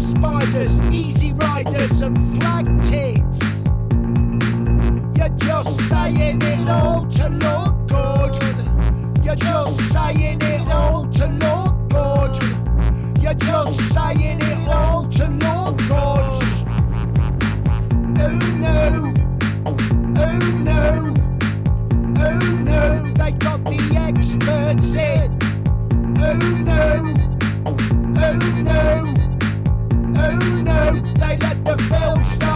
spiders, easy riders, and flag tits. You're just saying it all to look good. You're just saying it all to look good. You're just saying it all to look good. Oh no. Oh no. Oh no. They got the experts in. Oh no. No. They let the film stars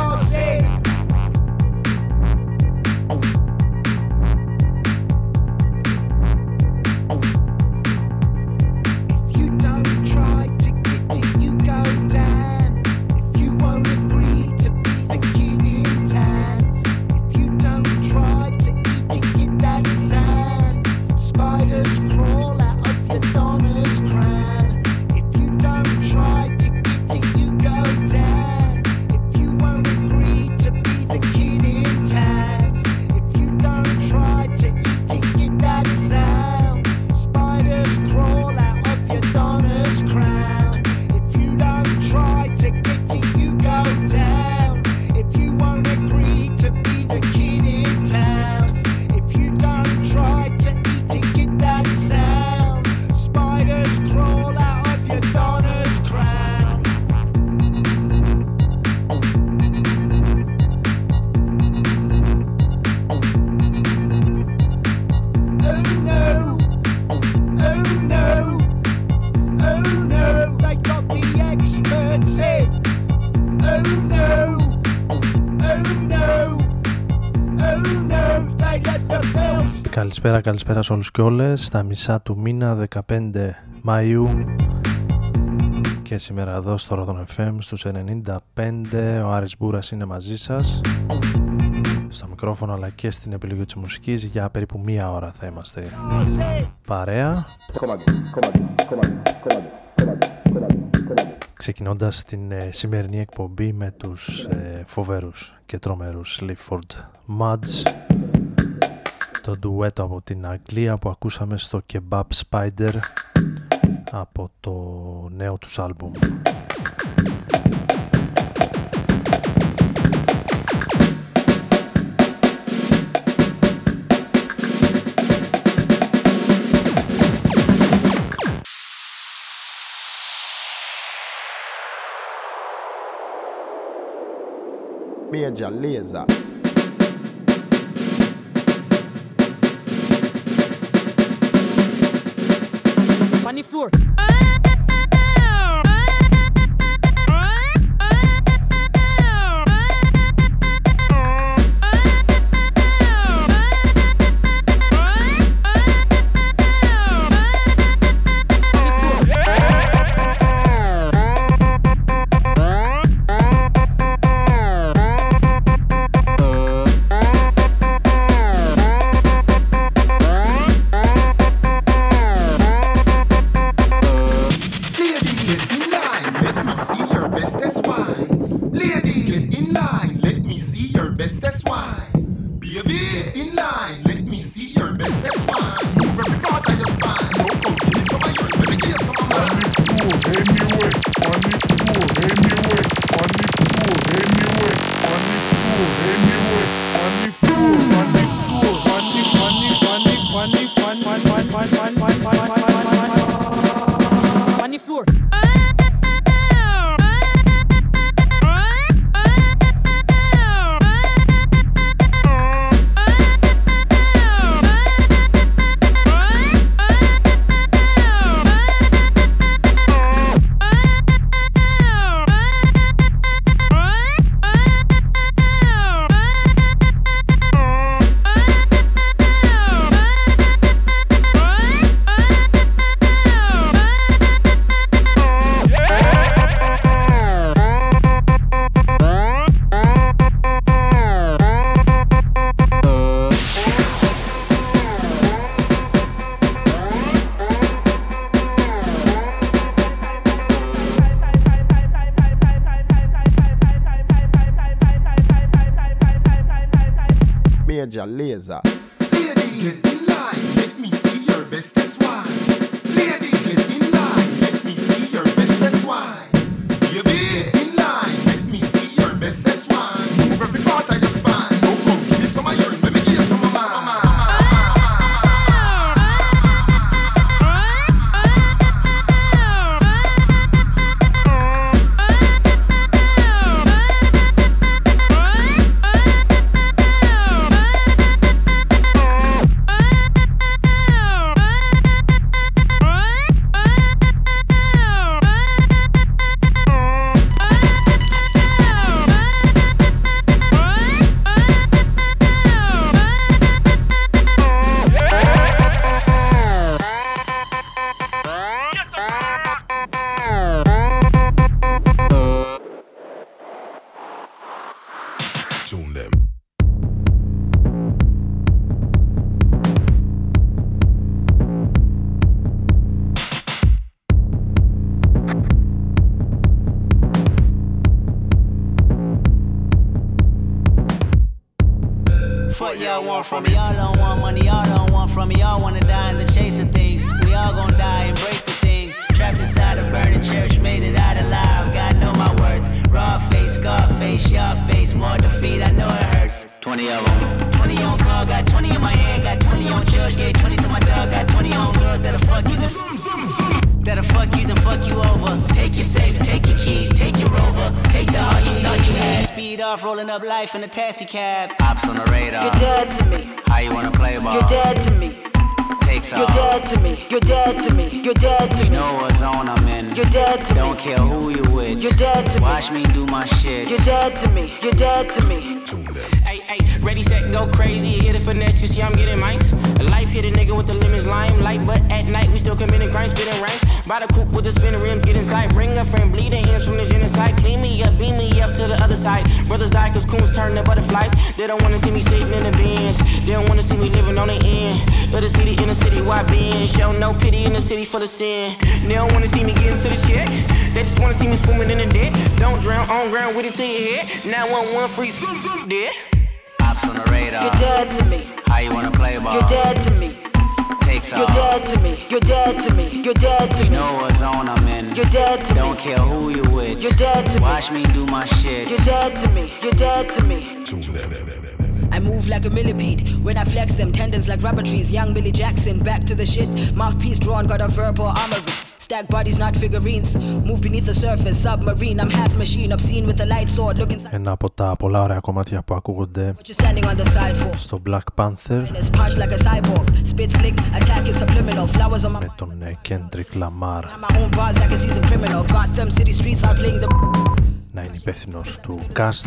Καλησπέρα, καλησπέρα σε όλους και όλες. Στα μισά του μήνα 15 Μαΐου. Και σήμερα εδώ στο Ρόδον FM στους 95 ο Άρης Μπούρας είναι μαζί σας. Στο μικρόφωνο αλλά και στην επιλογή της μουσικής για περίπου μία ώρα θα είμαστε παρέα. Ξεκινώντας την ε, σημερινή εκπομπή με τους ε, φοβερούς και τρομερούς Sleaford Muds το ντουέτο από την Αγγλία που ακούσαμε στο Kebab Spider από το νέο τους άλμπουμ. Major Laser. on the floor. Anyway. Beleza. taxi cab. On the floor. for the sin. They don't wanna see me get into the check. They just wanna see me swimming in the debt. Don't drown on ground with it to your head. 911 free zoom zoom dead. Ops on the radar. You're dead to me. How you wanna play ball? You're dead to me. Takes off. You're dead to me. You're dead to me. You're dead to you me. You know what zone I'm in. You're dead to me. Don't me. care who you with. You're dead to Watch me. me do my shit. You're dead to me. You're dead to me. I move like a millipede when I flex them tendons like rubber trees. Young Billy Jackson, back to the shit. Mouthpiece drawn, got a verbal armory. Stack bodies, not figurines. Move beneath the surface, submarine. I'm half machine, obscene with the light sword. Look inside. Ένα από τα πολλά ωραία κομμάτια που ακούγονται What you standing on the side for? στο Black Panther And it's punch like a cyborg. Spit slick, attack is subliminal. Flowers on my με τον ε, Kendrick Lamar Got my own bars like a seasoned criminal. Gotham City streets are playing the να είναι υπεύθυνο του cast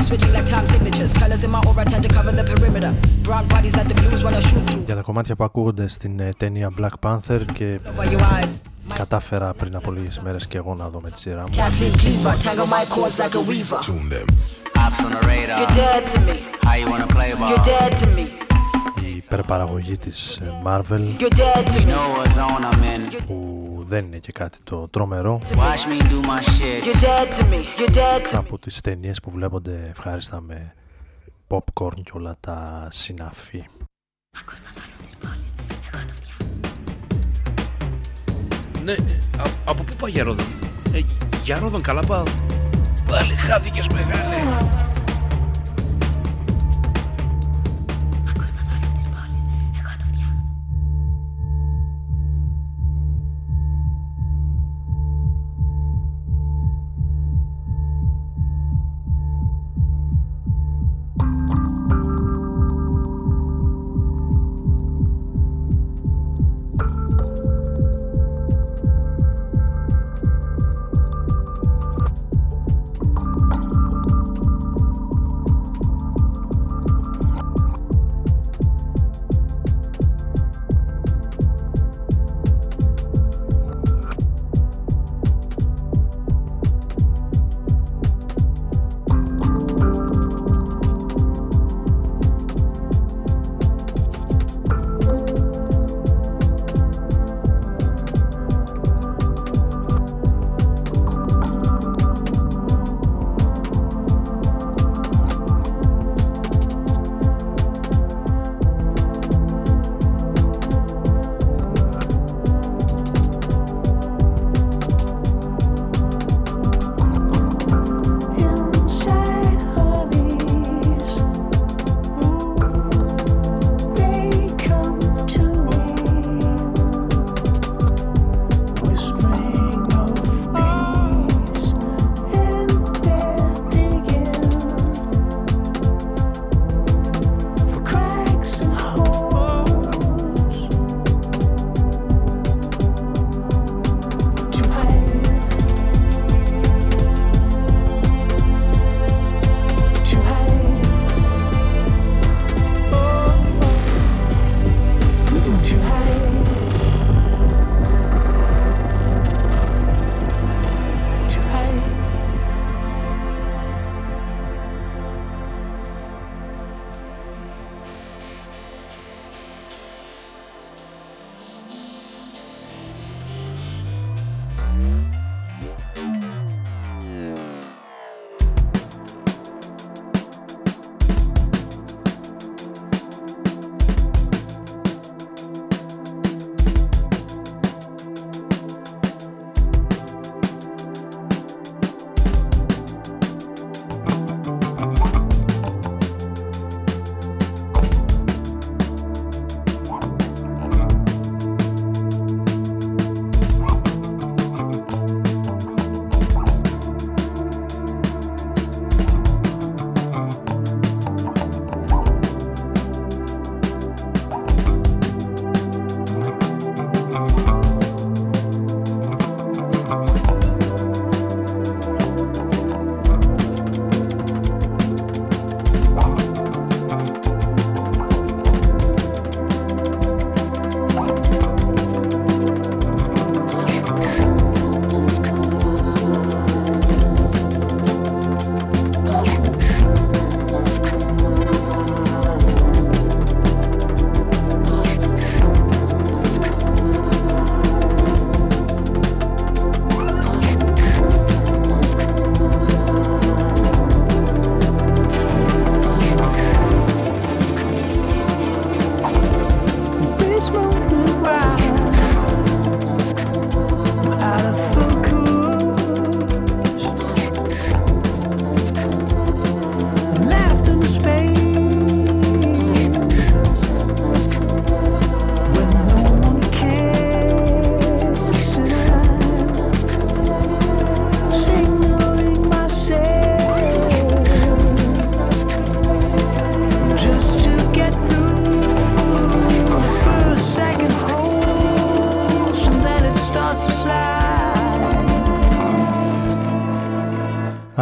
Antidote to every poison they administer. Switching like time signatures, colors in my aura tend to cover the perimeter. Brown bodies that the blues wanna shoot through. για τα κομμάτια που ακούγονται στην ε, ταινία Black Panther και Over your eyes. κατάφερα πριν από λίγες μέρες και εγώ να δω με τη σειρά μου Kathleen Cleaver, tangle my chords like a weaver. Ops on the radar. You're dead to me. How you wanna play ball? You're dead to me. η υπερπαραγωγή της ε, Marvel You're dead to You me. know what zone I'm in. που δεν είναι και κάτι το τρομερό Watch me do my shit. You're dead to me. You're dead to me. από τις ταινίες που βλέπονται ευχάριστα με popcorn και όλα τα συναφή. Ναι, α, από πού πάει για Ρόδον; Ε, για Ρόδον καλά πάω. Πάλι χάθηκες μεγάλε.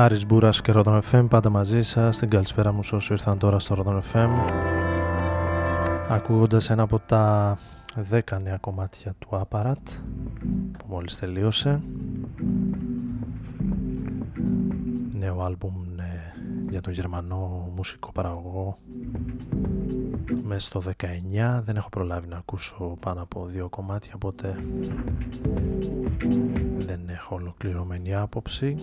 Άρης Μπούρας και Ρόδον FM πάντα μαζί σας. Την καλησπέρα μου όσοι ήρθαν τώρα στο Ρόδον FM ακούγοντας ένα από τα 10 νέα κομμάτια του Apparat που μόλις τελείωσε. Νέο άλμπουμ ναι, για τον γερμανό μουσικό παραγωγό μέσα στο 19 δεν έχω προλάβει να ακούσω πάνω από δύο κομμάτια οπότε δεν έχω ολοκληρωμένη άποψη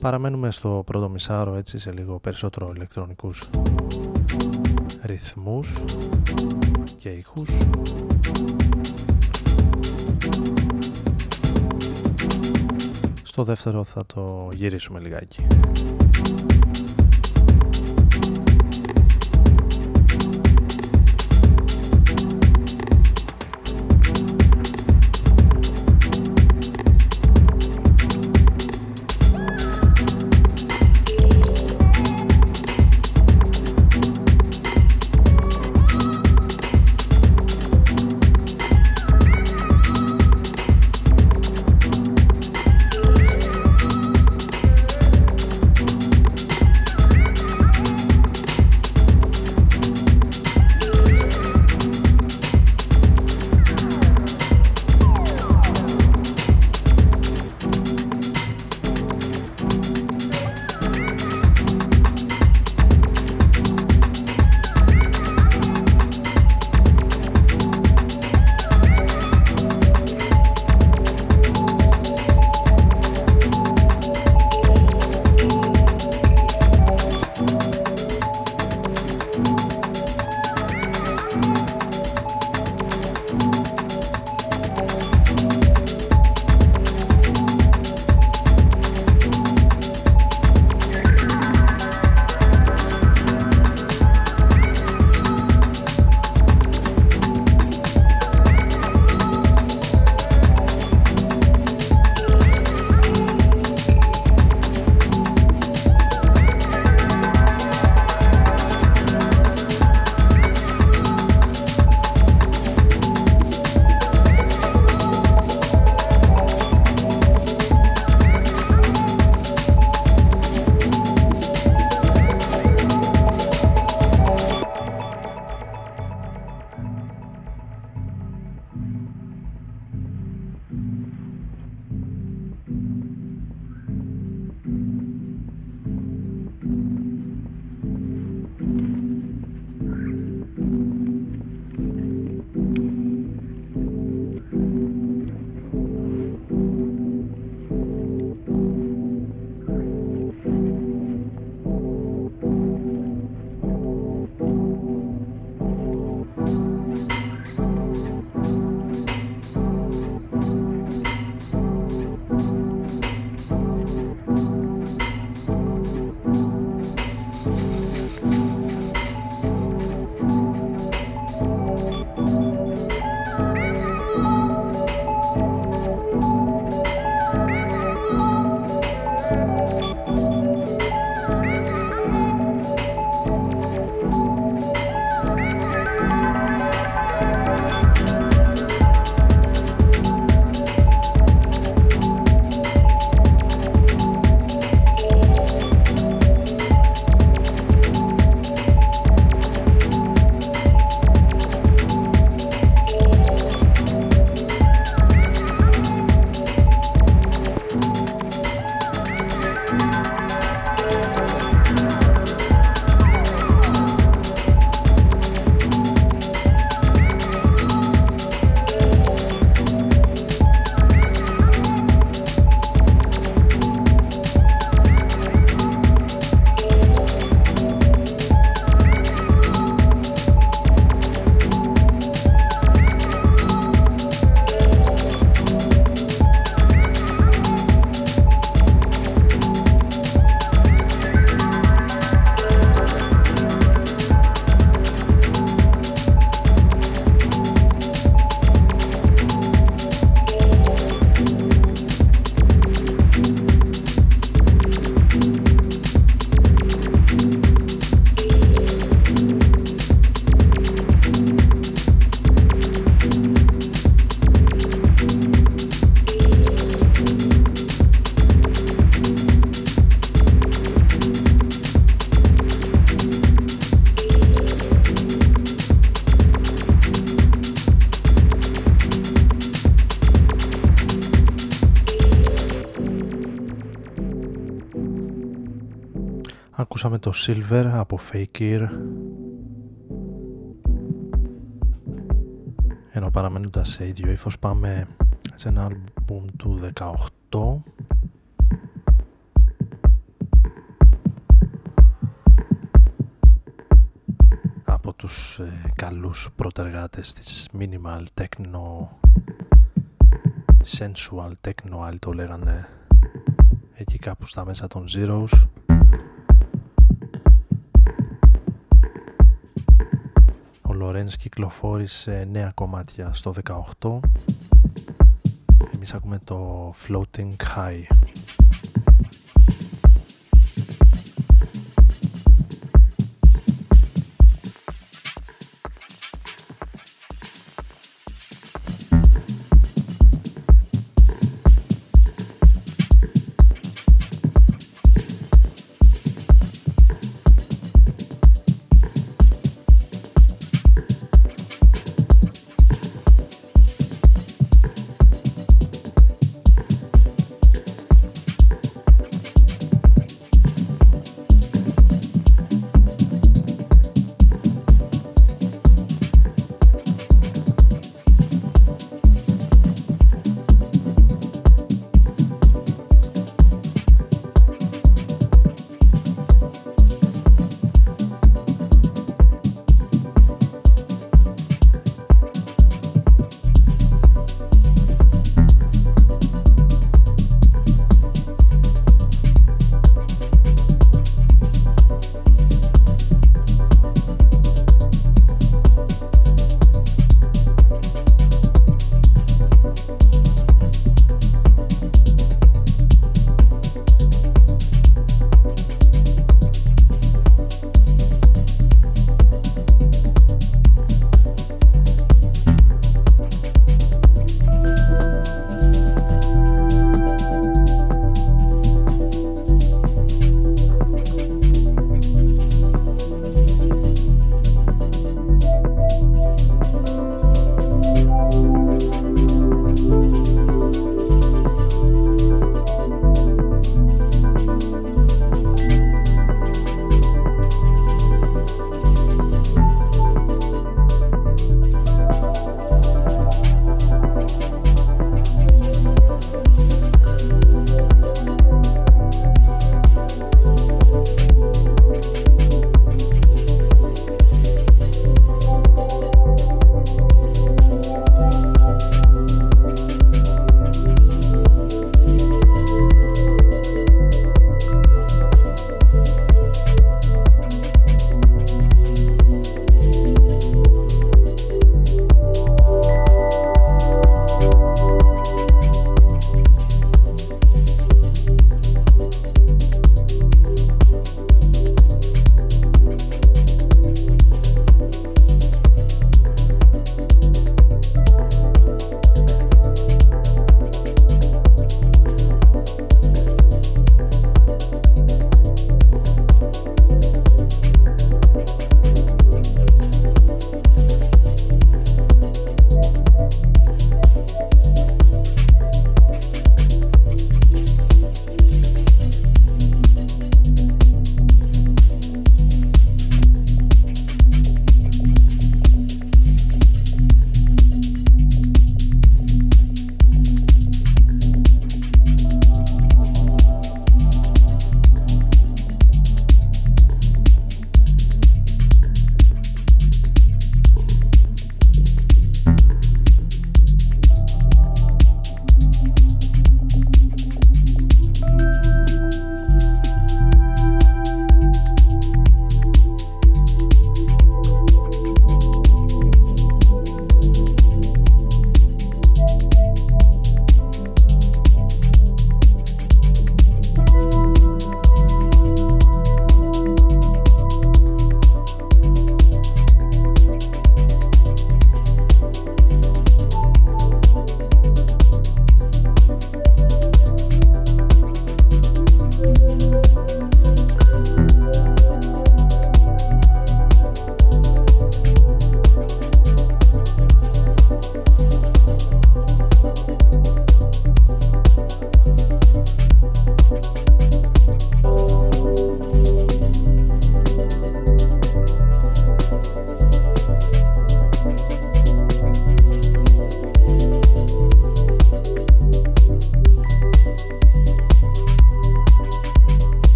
Παραμένουμε στο πρώτο μισάρο έτσι σε λίγο περισσότερο ηλεκτρονικούς ρυθμούς και ήχους. Στο δεύτερο θα το γυρίσουμε λιγάκι. ακούσαμε το Silver από Fake Ear, ενώ παραμένοντας σε ίδιο ύφος πάμε σε ένα άλμπουμ του 18 από τους ε, καλούς πρωτεργάτες της minimal techno sensual techno άλλοι το λέγανε εκεί κάπου στα μέσα των zeros. Ο Λορένς κυκλοφόρησε νέα κομμάτια στο 18 εμείς ακούμε το Floating High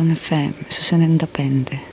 een fem, ze zijn independent.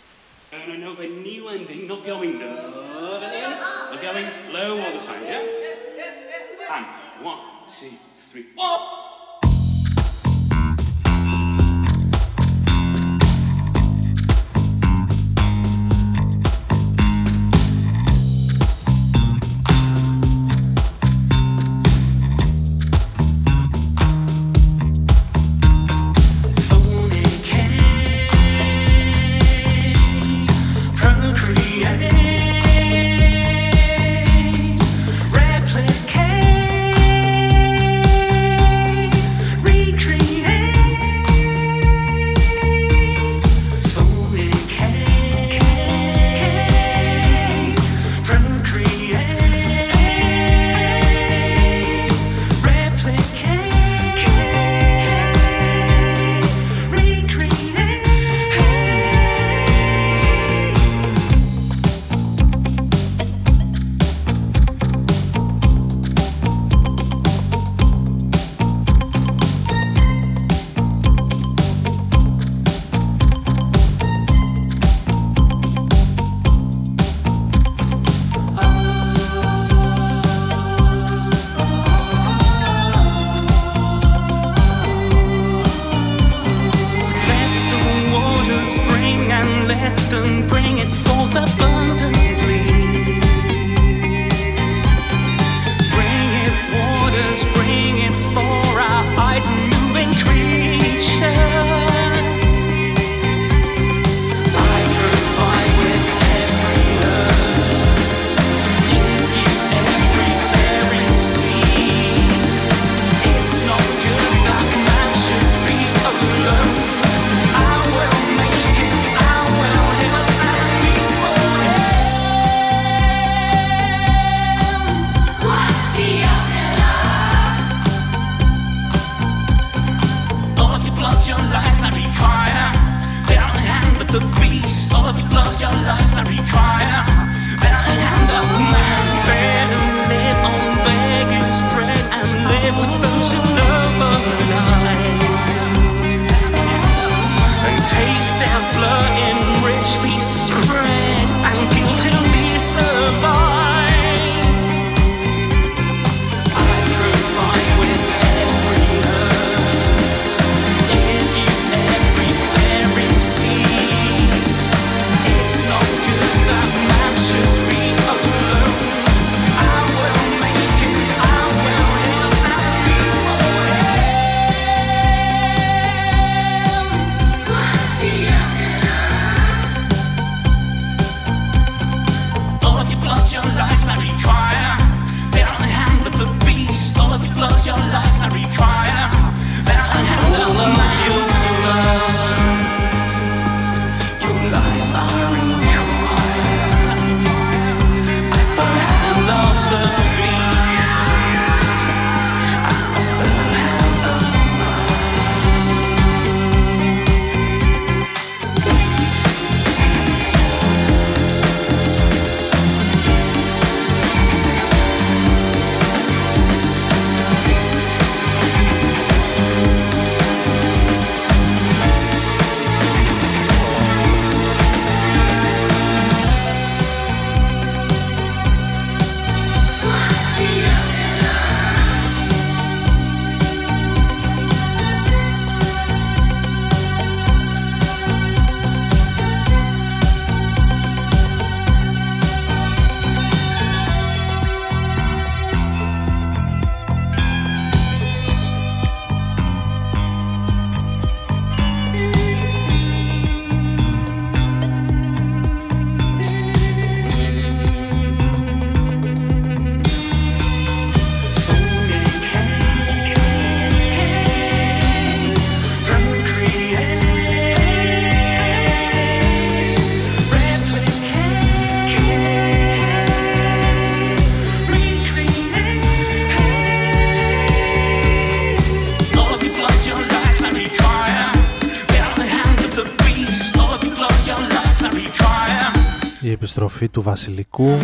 Η στροφή του Βασιλικού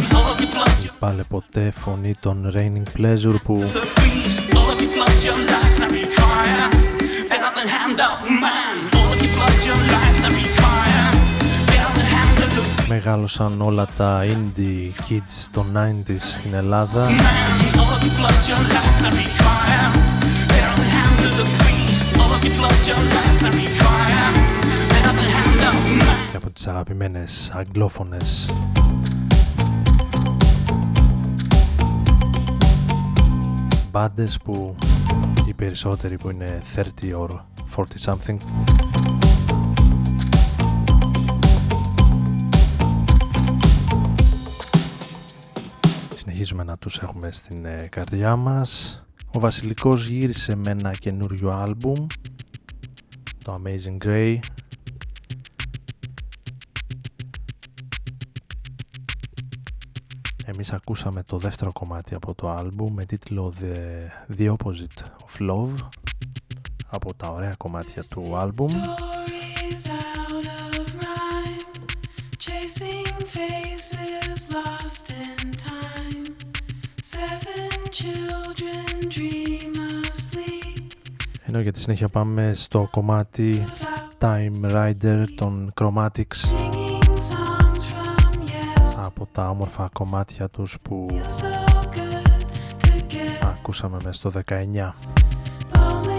και πάλι ποτέ φωνή των Raining Pleasure που μεγάλωσαν όλα τα Indie Kids το Νάιντε στην Ελλάδα. All of your blood, your lives I require. Bear the hand of the priest. All of your blood, your lives I require. Bear the hand of man. και από τις αγαπημένες αγγλόφωνες μπάντες που οι περισσότεροι που είναι 30 or 40 something συνεχίζουμε να τους έχουμε στην ε, καρδιά μας ο Βασιλικός γύρισε με ένα καινούριο άλμπουμ το Amazing Grey Εμείς ακούσαμε το δεύτερο κομμάτι από το άλμπουμ με τίτλο The, The Opposite of Love από τα ωραία κομμάτια του άλμπουμ Stories out of rhyme. Chasing faces lost in time. Seven children dream of sleep. ενώ για τη συνέχεια πάμε στο κομμάτι Time Rider των Chromatics τα όμορφα κομμάτια τους που So good to get ακούσαμε μέσα στο 19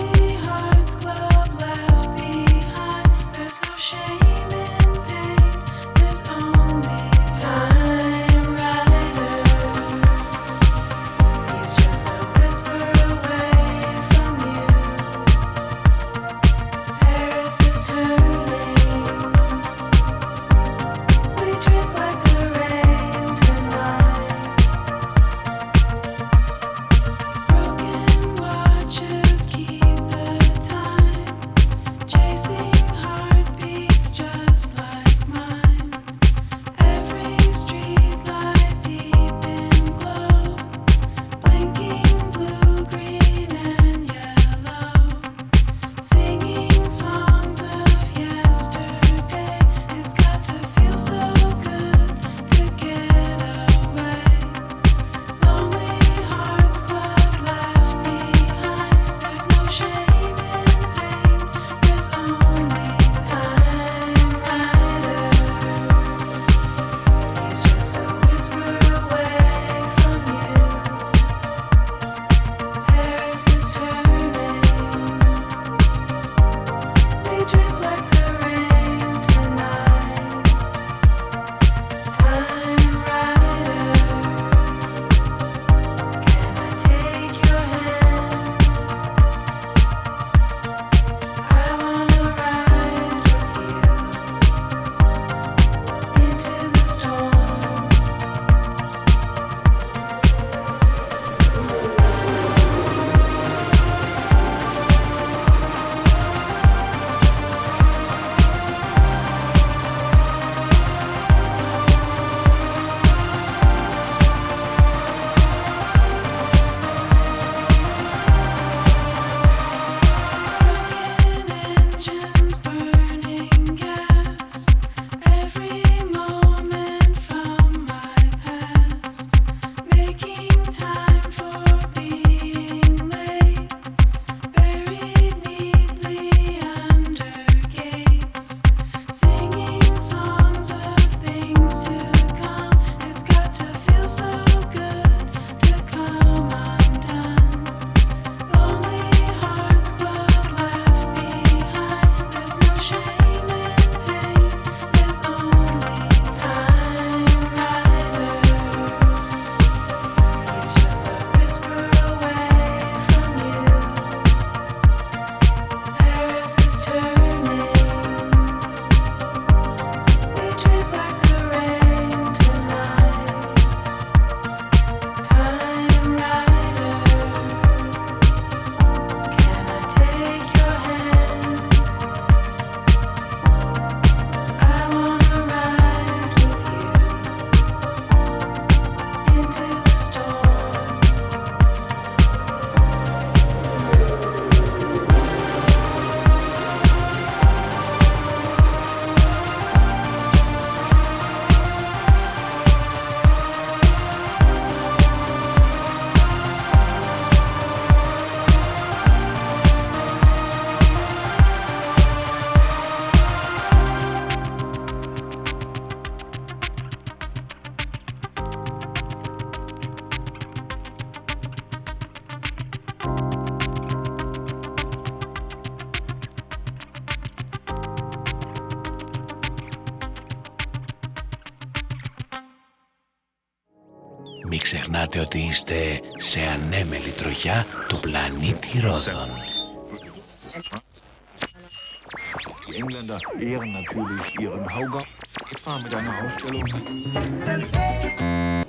είστε σε ανέμελη τροχιά του πλανήτη Ρόδων.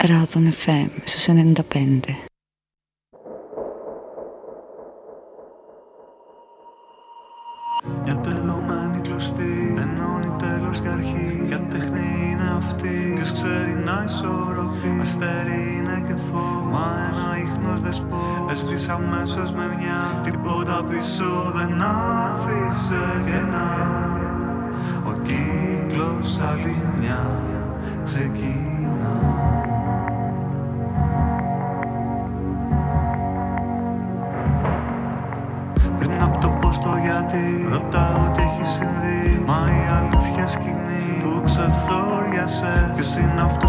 Ρόδων FM, στους 95. Αμέσως με μια Τίποτα πίσω δεν άφησε κενά Ο κύκλος άλλη μια ξεκινά. Πριν από το πώς το γιατί Ρωτάω τι έχει συμβεί Μα η αλήθεια σκηνή Που ξεθόριασε. Ποιος είναι αυτός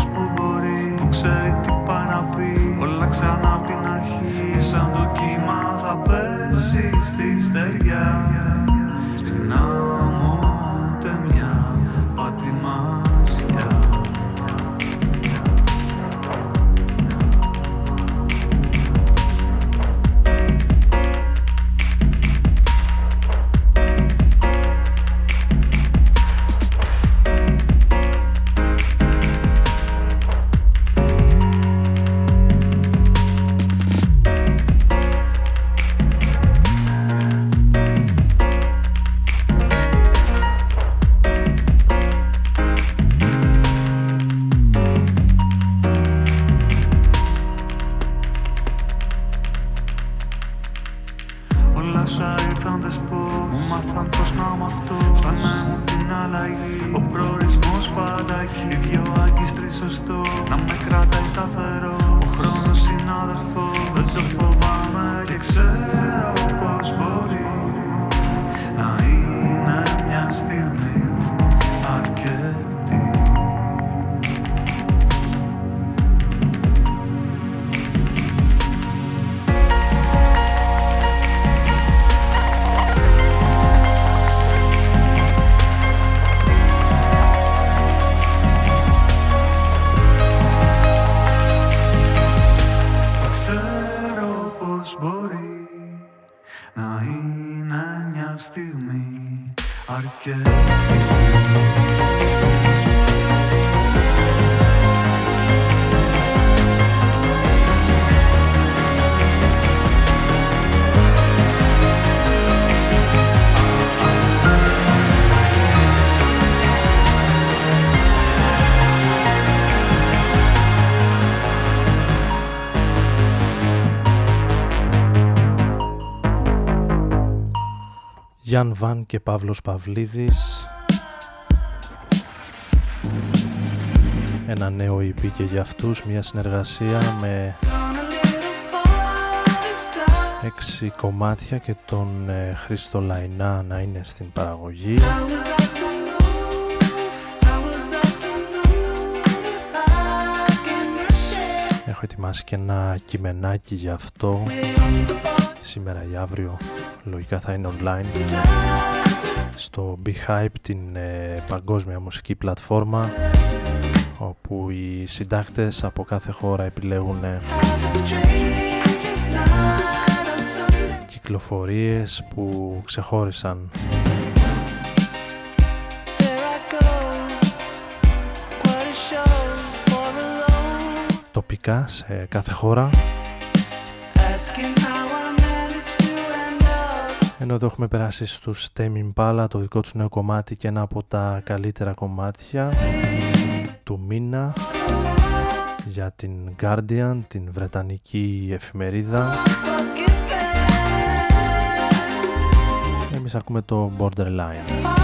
Γιάν Βαν και Παύλος Παυλίδης. Ένα νέο EP και για αυτούς μια συνεργασία με έξι κομμάτια και τον ε, Χρήστο Λαϊνά να είναι στην παραγωγή. Έχω ετοιμάσει και ένα κειμενάκι για αυτό σήμερα ή αύριο λογικά θα είναι online. Στο BeHype την ε, παγκόσμια μουσική πλατφόρμα όπου οι συντάκτες από κάθε χώρα επιλέγουν ε, κυκλοφορίες που ξεχώρισαν. Τοπικά σε κάθε χώρα ενώ εδώ έχουμε περάσει στους Tame Impala το δικό τους νέο κομμάτι και ένα από τα καλύτερα κομμάτια του μήνα για την Guardian, την βρετανική εφημερίδα. Εμείς ακούμε το Borderline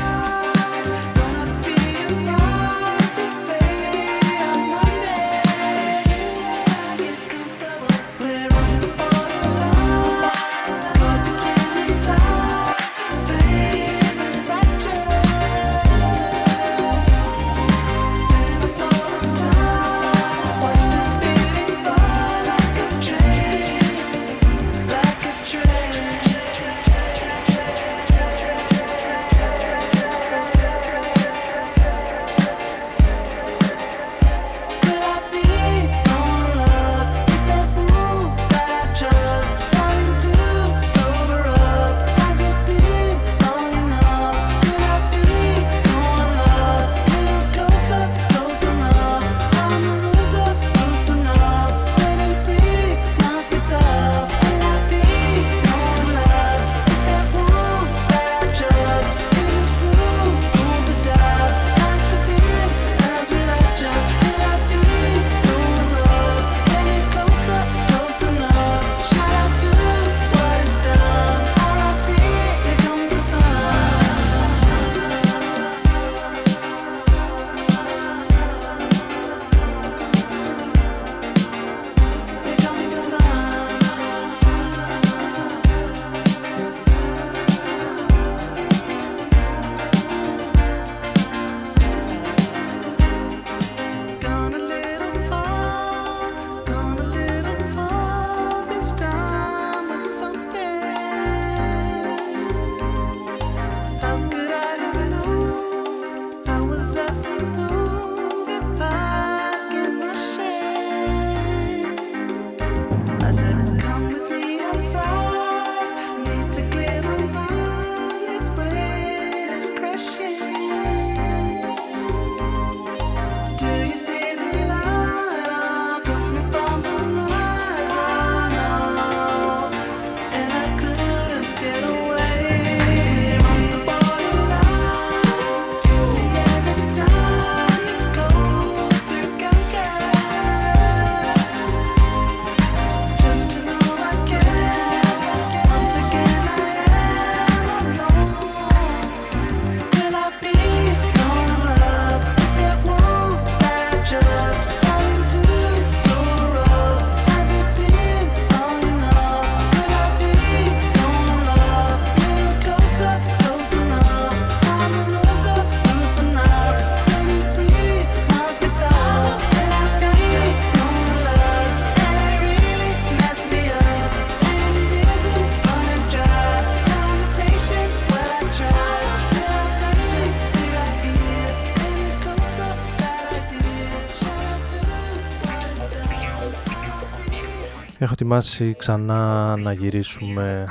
ετοιμάσει ξανά να γυρίσουμε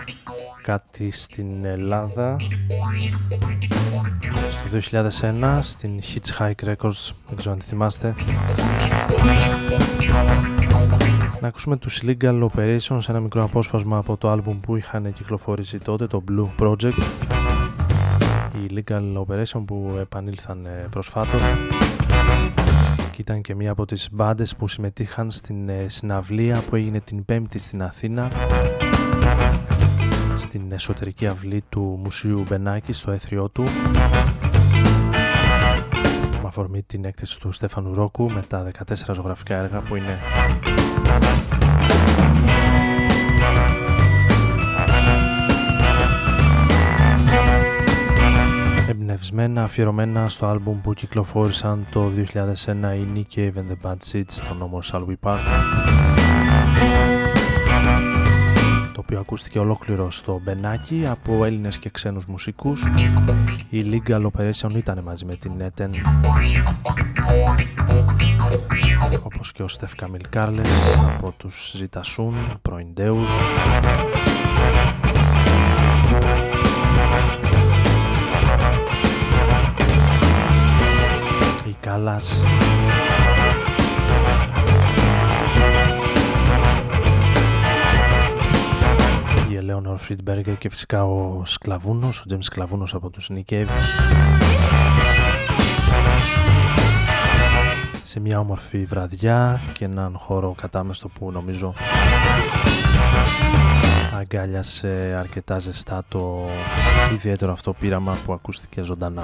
κάτι στην Ελλάδα. Στο 2001 στην Hitchhike Records δεν ξέρω αν τη θυμάστε. Να ακούσουμε τους Legal Operations ένα μικρό απόσπασμα από το άλμπουμ που είχαν κυκλοφορήσει τότε το Blue Project. Οι Legal Operation που επανήλθαν προσφάτως και ήταν και μία από τις μπάντες που συμμετείχαν στην ε, συναυλία που έγινε την Πέμπτη στην Αθήνα στην εσωτερική αυλή του Μουσείου Μπενάκη στο έθριό του με αφορμή την έκθεση του Στέφανου Ρόκου με τα 14 ζωγραφικά έργα που είναι εμπνευσμένα αφιερωμένα στο άλμπουμ που κυκλοφόρησαν το 2001 η Nick Cave and the Bad Seeds στο νόμο Shall We Park το οποίο ακούστηκε ολόκληρο στο Μπενάκι από Έλληνες και ξένους μουσικούς. Η Legal Operation ήταν μαζί με την Eten όπως και ο Στεφ Καμιλ Κάρλες από τους Ζητασούν, Προϊντέους Κάλλας η Ελέονορ Φριντμπέργκερ και φυσικά ο Σκλαβούνος, ο Τζέμις Σκλαβούνος από τους Νικέβι σε μια όμορφη βραδιά και έναν χώρο κατάμεστο που νομίζω αγκάλιασε αρκετά ζεστά το ιδιαίτερο αυτό πείραμα που ακούστηκε ζωντανά.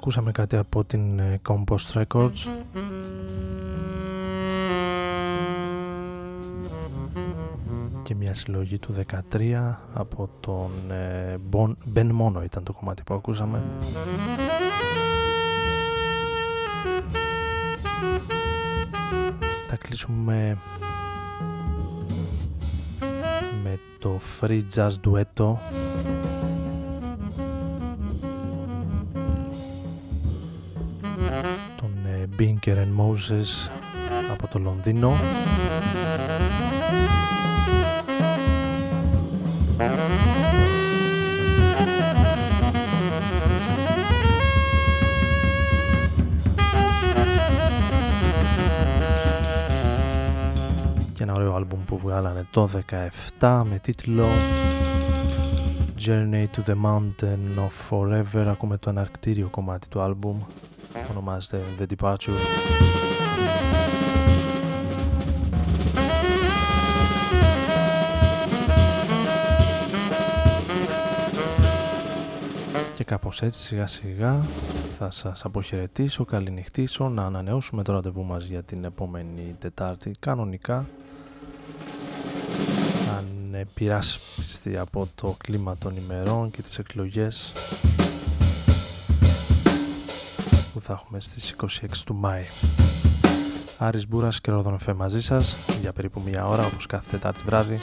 Ακούσαμε κάτι από την ε, Compost Records. Και μια συλλογή του 13 από τον ε, Ben Mono ήταν το κομμάτι που ακούσαμε. Θα κλείσουμε με το Free Jazz Duetto Binker and Moses από το Λονδίνο. Και ένα ωραίο άλμπουμ που βγάλανε το 17 με τίτλο Journey to the Mountain of Forever. Ακούμε το αναρκτήριο κομμάτι του άλμπουμ ονομάζεται The Departure. Και κάπως έτσι σιγά σιγά θα σας αποχαιρετήσω, καληνυχτήσω, να ανανεώσουμε το ραντεβού μας για την επόμενη Τετάρτη. Κανονικά αν πειράσπιστη από το κλίμα των ημερών και τις εκλογές που θα έχουμε στις 26 του Μάη. Άρης Μπούρας και Ρόδον Εφέ μαζί σας για περίπου μία ώρα όπως κάθε Τετάρτη βράδυ.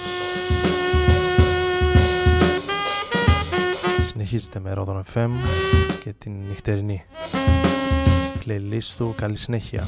Συνεχίζετε με Ρόδον FM και την νυχτερινή playlist του. Καλή συνέχεια.